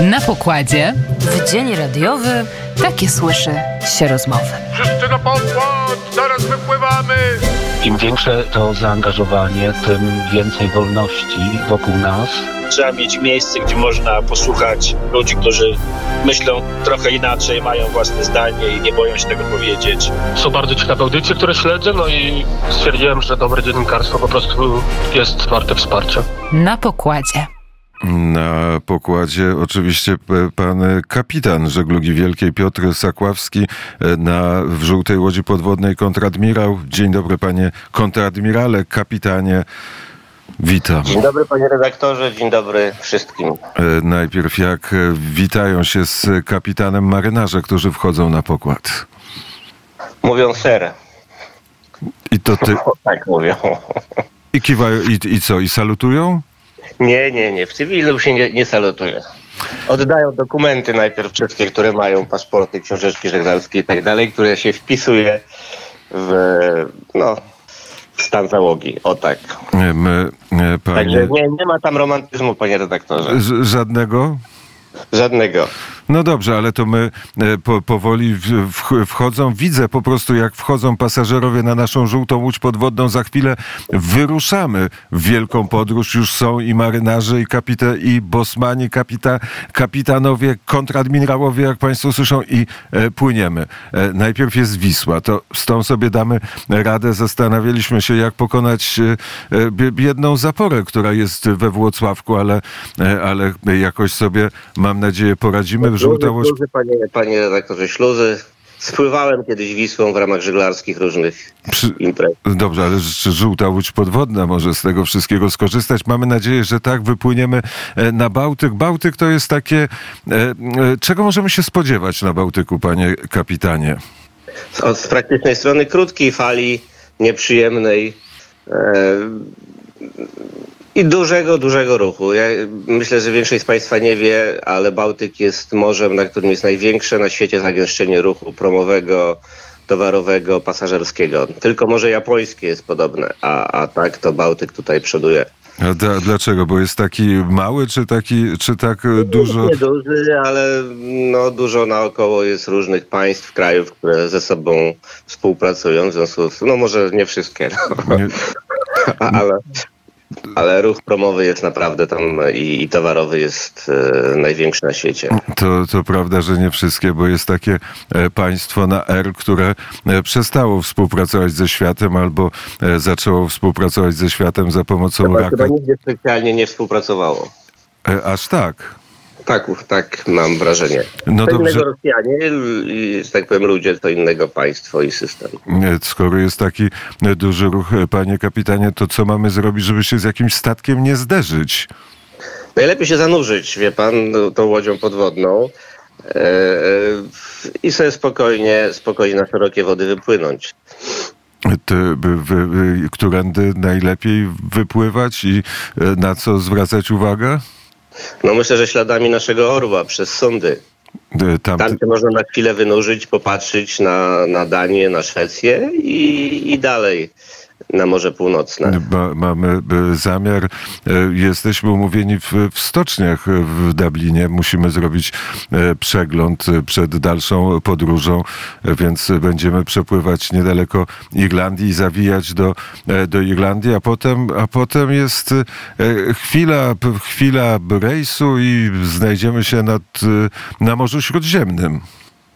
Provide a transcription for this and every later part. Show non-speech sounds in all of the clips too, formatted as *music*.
Na pokładzie W dzień radiowy takie słyszy się rozmowy. Wszyscy na pokład! Zaraz wypływamy! Im większe to zaangażowanie, tym więcej wolności wokół nas. Trzeba mieć miejsce, gdzie można posłuchać ludzi, którzy myślą trochę inaczej, mają własne zdanie i nie boją się tego powiedzieć. Są bardzo ciekawe audycje, które śledzę, no i stwierdziłem, że dobre dziennikarstwo po prostu jest warte wsparcia. na pokładzie. Na pokładzie oczywiście pan kapitan żeglugi wielkiej Piotr Sakławski e, na w żółtej łodzi podwodnej kontradmirał. Dzień dobry panie kontradmirale, kapitanie. Witam. Dzień dobry panie redaktorze, dzień dobry wszystkim. E, Najpierw jak witają się z kapitanem marynarze, którzy wchodzą na pokład. Mówią ser. I to ty, *laughs* tak mówią. i kiwają, i, i co, i salutują? Nie, nie, nie, w cywilu się nie, nie salutuje. Oddają dokumenty najpierw wszystkie, które mają paszporty, książeczki żeglarskie i tak dalej, które się wpisuje w, no, w stan załogi. O tak. My, e, Także panie, nie, nie ma tam romantyzmu, panie redaktorze. Ż- żadnego? Żadnego. No dobrze, ale to my e, po, powoli wchodzą. Widzę po prostu, jak wchodzą pasażerowie na naszą żółtą łódź podwodną. Za chwilę wyruszamy w wielką podróż. Już są i marynarze, i kapite, i bosmani, kapita, kapitanowie, kontradmirałowie, jak Państwo słyszą, i e, płyniemy. E, najpierw jest Wisła. To z tą sobie damy radę. Zastanawialiśmy się, jak pokonać e, e, bie- jedną zaporę, która jest we Włocławku, ale, e, ale jakoś sobie, mam nadzieję, poradzimy. Żółta łódź śluzy panie, panie redaktorze, śluzy. Spływałem kiedyś Wisłą w ramach żeglarskich różnych Przy... imprez. Dobrze, ale żółta łódź podwodna może z tego wszystkiego skorzystać? Mamy nadzieję, że tak wypłyniemy e, na Bałtyk. Bałtyk to jest takie. e, e, Czego możemy się spodziewać na Bałtyku, panie kapitanie? Z- Od z praktycznej strony krótkiej fali, nieprzyjemnej i dużego, dużego ruchu. Ja myślę, że większość z Państwa nie wie, ale Bałtyk jest morzem, na którym jest największe na świecie zagęszczenie ruchu promowego, towarowego, pasażerskiego. Tylko morze japońskie jest podobne, a, a tak to Bałtyk tutaj przoduje. A da, dlaczego? Bo jest taki mały, czy taki, czy tak e, dużo? Nie duży, ale no, dużo naokoło jest różnych państw, krajów, które ze sobą współpracują. W związku z no może nie wszystkie, no. Nie- *laughs* ale, ale ruch promowy jest naprawdę tam i, i towarowy jest e, największy na świecie. To, to prawda, że nie wszystkie, bo jest takie e, państwo na R, które e, przestało współpracować ze światem albo e, zaczęło współpracować ze światem za pomocą Chyba, chyba rakiet. nigdzie specjalnie nie współpracowało. Aż tak. Tak, tak mam wrażenie. No dobrze. innego Rosjanie, i, że tak powiem ludzie, to innego państwo i system. Skoro jest taki e, duży ruch, e, panie kapitanie, to co mamy zrobić, żeby się z jakimś statkiem nie zderzyć? Najlepiej się zanurzyć, wie pan, tą łodzią podwodną e, i sobie spokojnie, spokojnie na szerokie wody wypłynąć. Wy, którędy najlepiej wypływać i na co zwracać uwagę? No myślę, że śladami naszego orła przez sądy. E, Tam, Tam się można na chwilę wynurzyć, popatrzeć na, na Danię, na Szwecję i, i dalej na Morze Północne. Ma, mamy e, zamiar, e, jesteśmy umówieni w, w stoczniach w Dublinie. Musimy zrobić e, przegląd przed dalszą podróżą, więc będziemy przepływać niedaleko Irlandii i zawijać do, do Irlandii, a potem, a potem jest chwila, chwila rejsu i znajdziemy się nad, na Morzu Śródziemnym.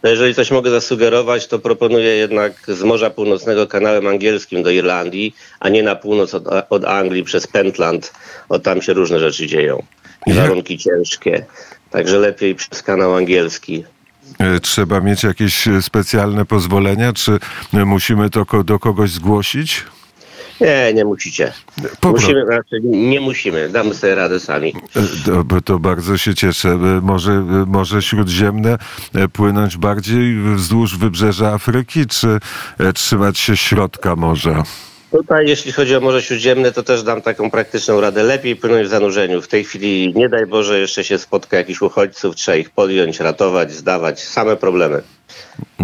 No jeżeli coś mogę zasugerować, to proponuję jednak z Morza Północnego kanałem angielskim do Irlandii, a nie na północ od, od Anglii przez Pentland, bo tam się różne rzeczy dzieją. I warunki ciężkie. Także lepiej przez kanał angielski. E, Trzeba mieć jakieś e, specjalne pozwolenia, czy musimy to do kogoś zgłosić? Nie, nie musicie. Musimy, znaczy nie musimy, damy sobie radę sami. E, To, bo to bardzo się cieszę. E, Może, e, może śródziemne płynąć bardziej wzdłuż wybrzeża Afryki, czy trzymać się środka morza? Tutaj, jeśli chodzi o Morze Śródziemne, to też dam taką praktyczną radę. Lepiej płynąć w zanurzeniu. W tej chwili, nie daj Boże, jeszcze się spotka jakichś uchodźców, trzeba ich podjąć, ratować, zdawać. Same problemy.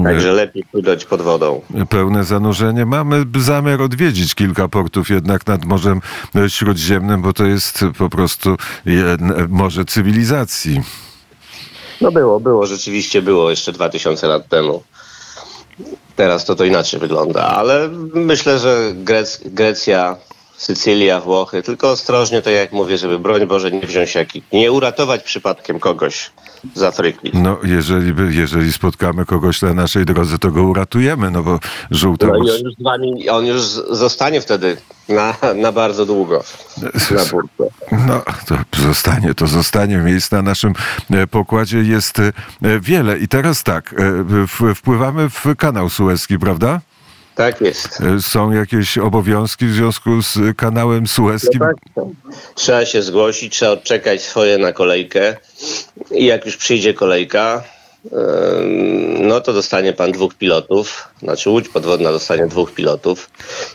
Także lepiej płynąć pod wodą. Pełne zanurzenie. Mamy zamiar odwiedzić kilka portów jednak nad Morzem Śródziemnym, bo to jest po prostu morze cywilizacji. No było, było, rzeczywiście było jeszcze 2000 lat temu. Teraz to to inaczej wygląda, ale myślę, że Grec, Grecja, Sycylia, Włochy, tylko ostrożnie, to jak mówię, żeby broń Boże nie wziąć jak, nie uratować przypadkiem kogoś z Afryki. No, jeżeli, by- jeżeli spotkamy kogoś na naszej drodze, to go uratujemy, no bo żółte No i on już z wami, on już zostanie wtedy na, na bardzo długo na. No, to zostanie, to zostanie. Miejsc na naszym e, pokładzie jest e, wiele. I teraz tak, e, wpływamy w kanał Suezki, prawda? Tak jest. E, Są jakieś obowiązki w związku z kanałem Suezkim? No tak. Trzeba się zgłosić, trzeba odczekać swoje na kolejkę i jak już przyjdzie kolejka, no to dostanie pan dwóch pilotów, znaczy łódź podwodna dostanie dwóch pilotów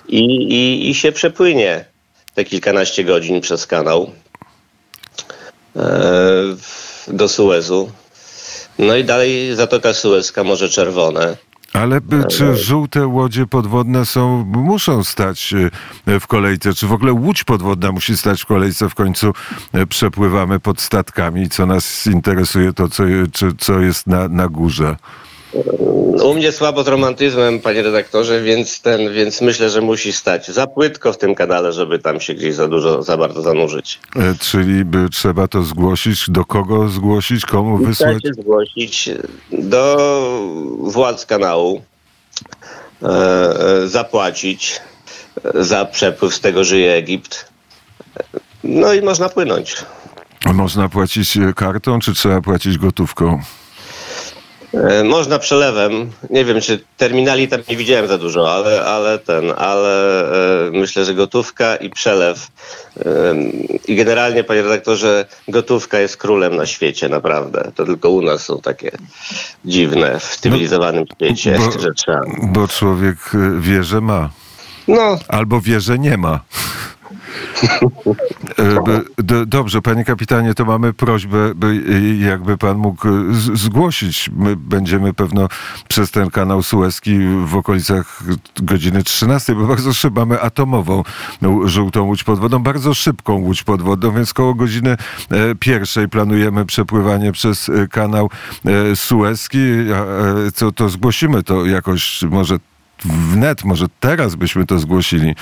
i, i, i się przepłynie te kilkanaście godzin przez kanał e, do Suezu. No i dalej Zatoka Suezka, Morze Czerwone. Ale czy żółte łodzie podwodne są, muszą stać e, w kolejce? Czy w ogóle łódź podwodna musi stać w kolejce? W końcu e, przepływamy pod statkami. Co nas interesuje, to co, czy, co jest na, na górze. U mnie słabo z romantyzmem, panie redaktorze, więc ten, więc myślę, że musi stać za płytko w tym kanale, żeby tam się gdzieś za dużo, za bardzo zanurzyć. E, Czyli by trzeba to zgłosić, do kogo zgłosić, komu wysłać? Trzeba się zgłosić do władz kanału, e, e, zapłacić e, za przepływ, z tego żyje Egipt. No i można płynąć. Można płacić kartą, czy trzeba płacić gotówką? E, Można przelewem. Nie wiem, czy terminali tam nie widziałem za dużo, ale, ale ten, ale e, myślę, że gotówka i przelew. E, I generalnie, panie redaktorze, gotówka jest królem na świecie, naprawdę. To tylko u nas są takie dziwne w cywilizowanym świecie, bo- że trzeba. Bo człowiek wie, że ma. No, Albo wie, że nie ma. E, Dobrze, panie kapitanie, to mamy prośbę, by e, jakby pan mógł e, zgłosić. My będziemy pewno przez ten kanał Suezki w okolicach godziny 13, bo bardzo szybko mamy atomową no, żółtą łódź podwodną, bardzo szybką łódź podwodną, więc koło godziny pierwszej planujemy przepływanie przez kanał Suezki. To, to zgłosimy to jakoś, może wnet, może teraz byśmy to zgłosili.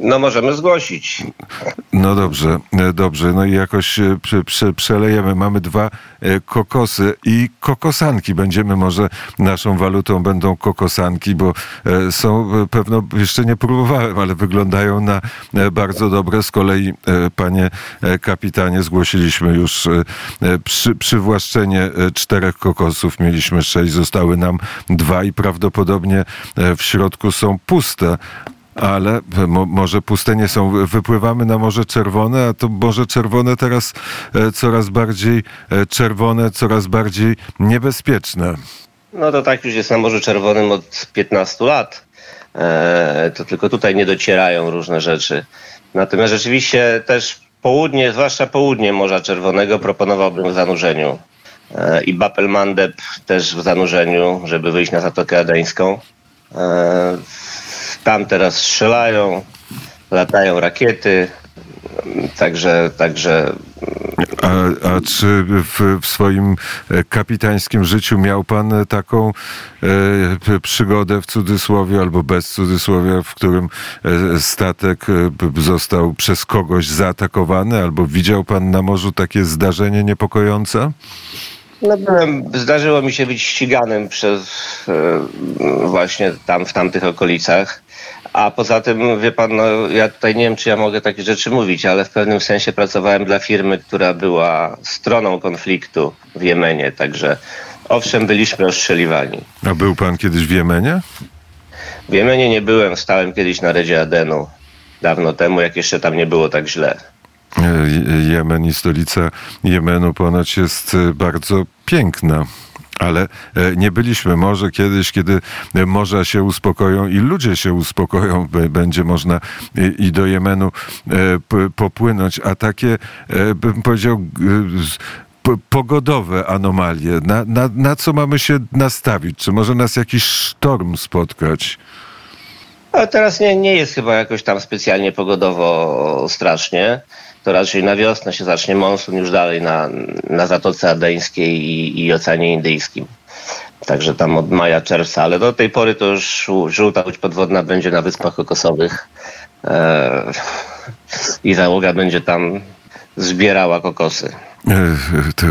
No możemy zgłosić. No dobrze, e, dobrze. No i jakoś e, prze, prze, przelejemy. Mamy dwa e, kokosy i kokosanki. Będziemy może naszą walutą będą kokosanki, bo są pewno, jeszcze nie próbowałem, ale wyglądają na bardzo dobre. Z kolei, panie kapitanie, zgłosiliśmy już przy, przywłaszczenie czterech kokosów. Mieliśmy sześć, zostały nam dwa i prawdopodobnie w środku są puste. Ale mo, może puste nie są. Wypływamy na Morze Czerwone, a to Morze Czerwone teraz e, coraz bardziej e, czerwone, coraz bardziej niebezpieczne. No to tak już jest na Morzu Czerwonym od 15 lat. E, to tylko tutaj nie docierają różne rzeczy. Natomiast rzeczywiście też południe, zwłaszcza południe Morza Czerwonego proponowałbym w zanurzeniu. E, I Bab el Mandeb też w zanurzeniu, żeby wyjść na Zatokę Adeńską. E, tam teraz strzelają, latają rakiety. Także, także A, a czy w, w swoim e, kapitańskim życiu miał pan taką e, przygodę w cudzysłowie albo bez cudzysłowia, w którym e, statek e, został przez kogoś zaatakowany, albo widział pan na morzu takie zdarzenie niepokojące? No byłem, zdarzyło mi się być ściganym przez e, właśnie tam w tamtych okolicach. A poza tym, wie pan, no, ja tutaj nie wiem, czy ja mogę takie rzeczy mówić, ale w pewnym sensie pracowałem dla firmy, która była stroną konfliktu w Jemenie, także owszem, byliśmy ostrzeliwani. A był pan kiedyś w Jemenie? W Jemenie nie byłem, stałem kiedyś na Redzie Adenu, dawno temu, jak jeszcze tam nie było tak źle. Jemen i stolica Jemenu ponoć jest e, bardzo piękna. Ale e, nie byliśmy. Może kiedyś, kiedy e, morza się uspokoją i ludzie się uspokoją, będzie można i- do Jemenu popłynąć. A takie, bym powiedział, pogodowe anomalie, na, na, na co mamy się nastawić? Czy może nas jakiś sztorm spotkać? Ale teraz nie, nie jest chyba jakoś tam specjalnie pogodowo strasznie. To raczej na wiosnę się zacznie monsun już dalej na, na Zatoce Adeńskiej i, i Oceanie Indyjskim. Także tam od maja, czerwca, ale do tej pory to już żół- żółta łódź podwodna będzie na Wyspach Kokosowych e, i załoga będzie tam zbierała kokosy. E, Te,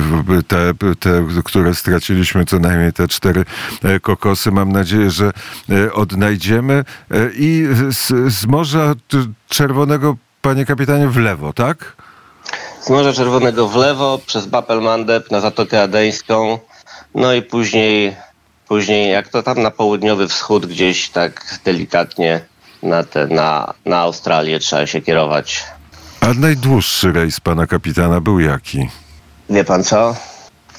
te, te, które straciliśmy, co najmniej te cztery e, kokosy, mam nadzieję, że odnajdziemy. I z, z Morza Czerwonego, panie kapitanie, w lewo, tak? Z Morza Czerwonego w lewo, przez Bapel-Mandeb na Zatokę Adeńską, no i później, później jak to tam na południowy wschód gdzieś tak delikatnie na, te, na, na Australię trzeba się kierować. A najdłuższy rejs pana kapitana był jaki? Wie pan co?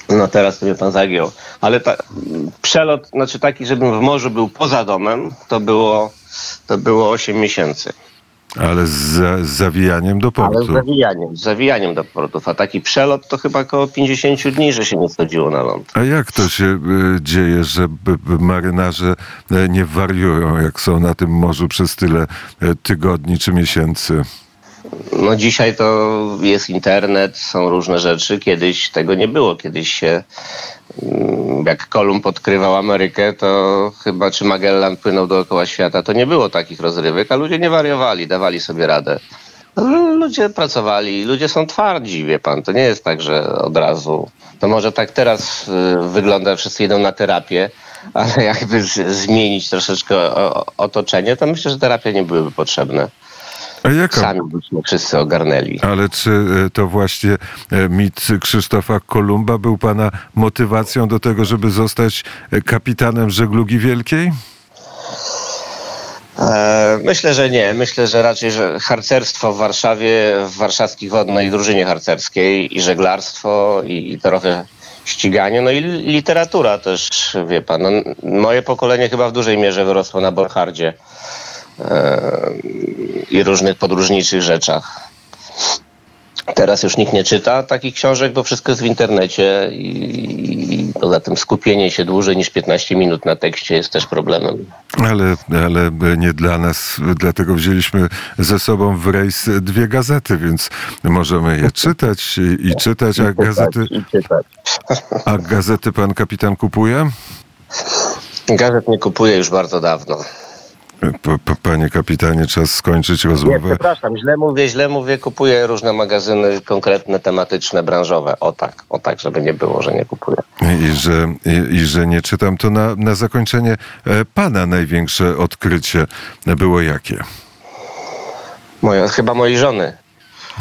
No teraz to mnie pan zagiął. Ale ta, przelot, znaczy taki, żebym w morzu był poza domem, to było, to było 8 miesięcy. Ale z, z zawijaniem do Ale z portu. zawijaniem, z zawijaniem do portów. A taki przelot to chyba około 50 dni, że się nie schodziło na ląd. A jak to się y, dzieje, że marynarze e, nie wariują, jak są na tym morzu przez tyle e, tygodni czy miesięcy? No dzisiaj to jest internet, są różne rzeczy. Kiedyś tego nie było. Kiedyś się, mm, jak Kolumb odkrywał Amerykę, to chyba czy Magellan płynął dookoła świata, to nie było takich rozrywek, a ludzie nie wariowali, dawali sobie radę. No, Ludzie pracowali, ludzie są twardzi, wie pan. To nie jest tak, że od razu. To może tak teraz y, wygląda, wszyscy idą na terapię, ale *laughs* jakby zmienić troszeczkę otoczenie, to myślę, że terapie nie byłyby potrzebne. A jaka Sami byśmy wszyscy ogarnęli. Ale czy e, to właśnie e, mit Krzysztofa Kolumba był pana motywacją do tego, żeby zostać e, kapitanem żeglugi wielkiej? Myślę, że nie. Myślę, że raczej że harcerstwo w Warszawie, w warszawskich wodnej drużynie harcerskiej i żeglarstwo i, i trochę ściganie, no i li- literatura też, wie pan. No, moje pokolenie chyba w dużej mierze wyrosło na Borchardzie i różnych podróżniczych rzeczach. Teraz już nikt nie czyta takich książek, bo wszystko jest w internecie i, i poza tym skupienie się dłużej niż 15 minut na tekście jest też problemem. Ale, ale nie dla nas, dlatego wzięliśmy ze sobą w rejs dwie gazety, więc możemy je czytać i, i czytać, a gazety, a gazety pan kapitan kupuje? Gazet nie kupuję już bardzo dawno. Panie kapitanie, czas skończyć Nie, rozmowę. przepraszam, źle mówię, źle mówię, kupuję różne magazyny konkretne, tematyczne, branżowe. O tak, o tak, żeby nie było, że nie kupuję. I że, i, i że nie czytam, to na, na zakończenie e, pana największe odkrycie było jakie? Moje, chyba mojej żony.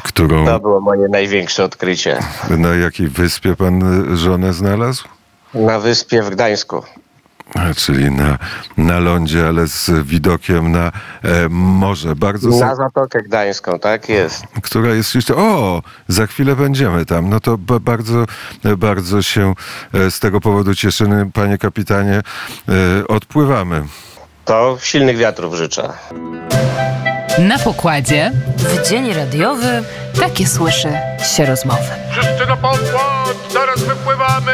Którą, To było moje największe odkrycie. na jakiej wyspie pan e, żonę znalazł? Na wyspie w Gdańsku. Czyli na, na lądzie, ale z widokiem na e, morze. Bardzo Na za, Zatokę Gdańską, tak jest. która jest jeszcze. O, za chwilę będziemy tam. No to ba, bardzo, bardzo się e, z tego powodu cieszymy, panie kapitanie. E, odpływamy. To silnych wiatrów życzę. Na pokładzie W dzień radiowy takie słyszy się rozmowy. Wszyscy na pokład, zaraz wypływamy!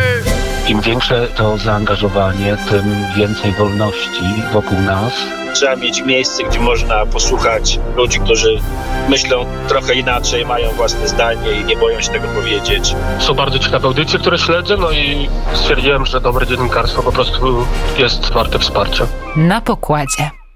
Im większe to zaangażowanie, tym więcej wolności wokół nas. Trzeba mieć miejsce, gdzie można posłuchać ludzi, którzy myślą trochę inaczej, mają własne zdanie i nie boją się tego powiedzieć. Są bardzo ciekawe audycje, które śledzę, no i stwierdziłem, że dobre dziennikarstwo po prostu jest warte wsparcia. na pokładzie.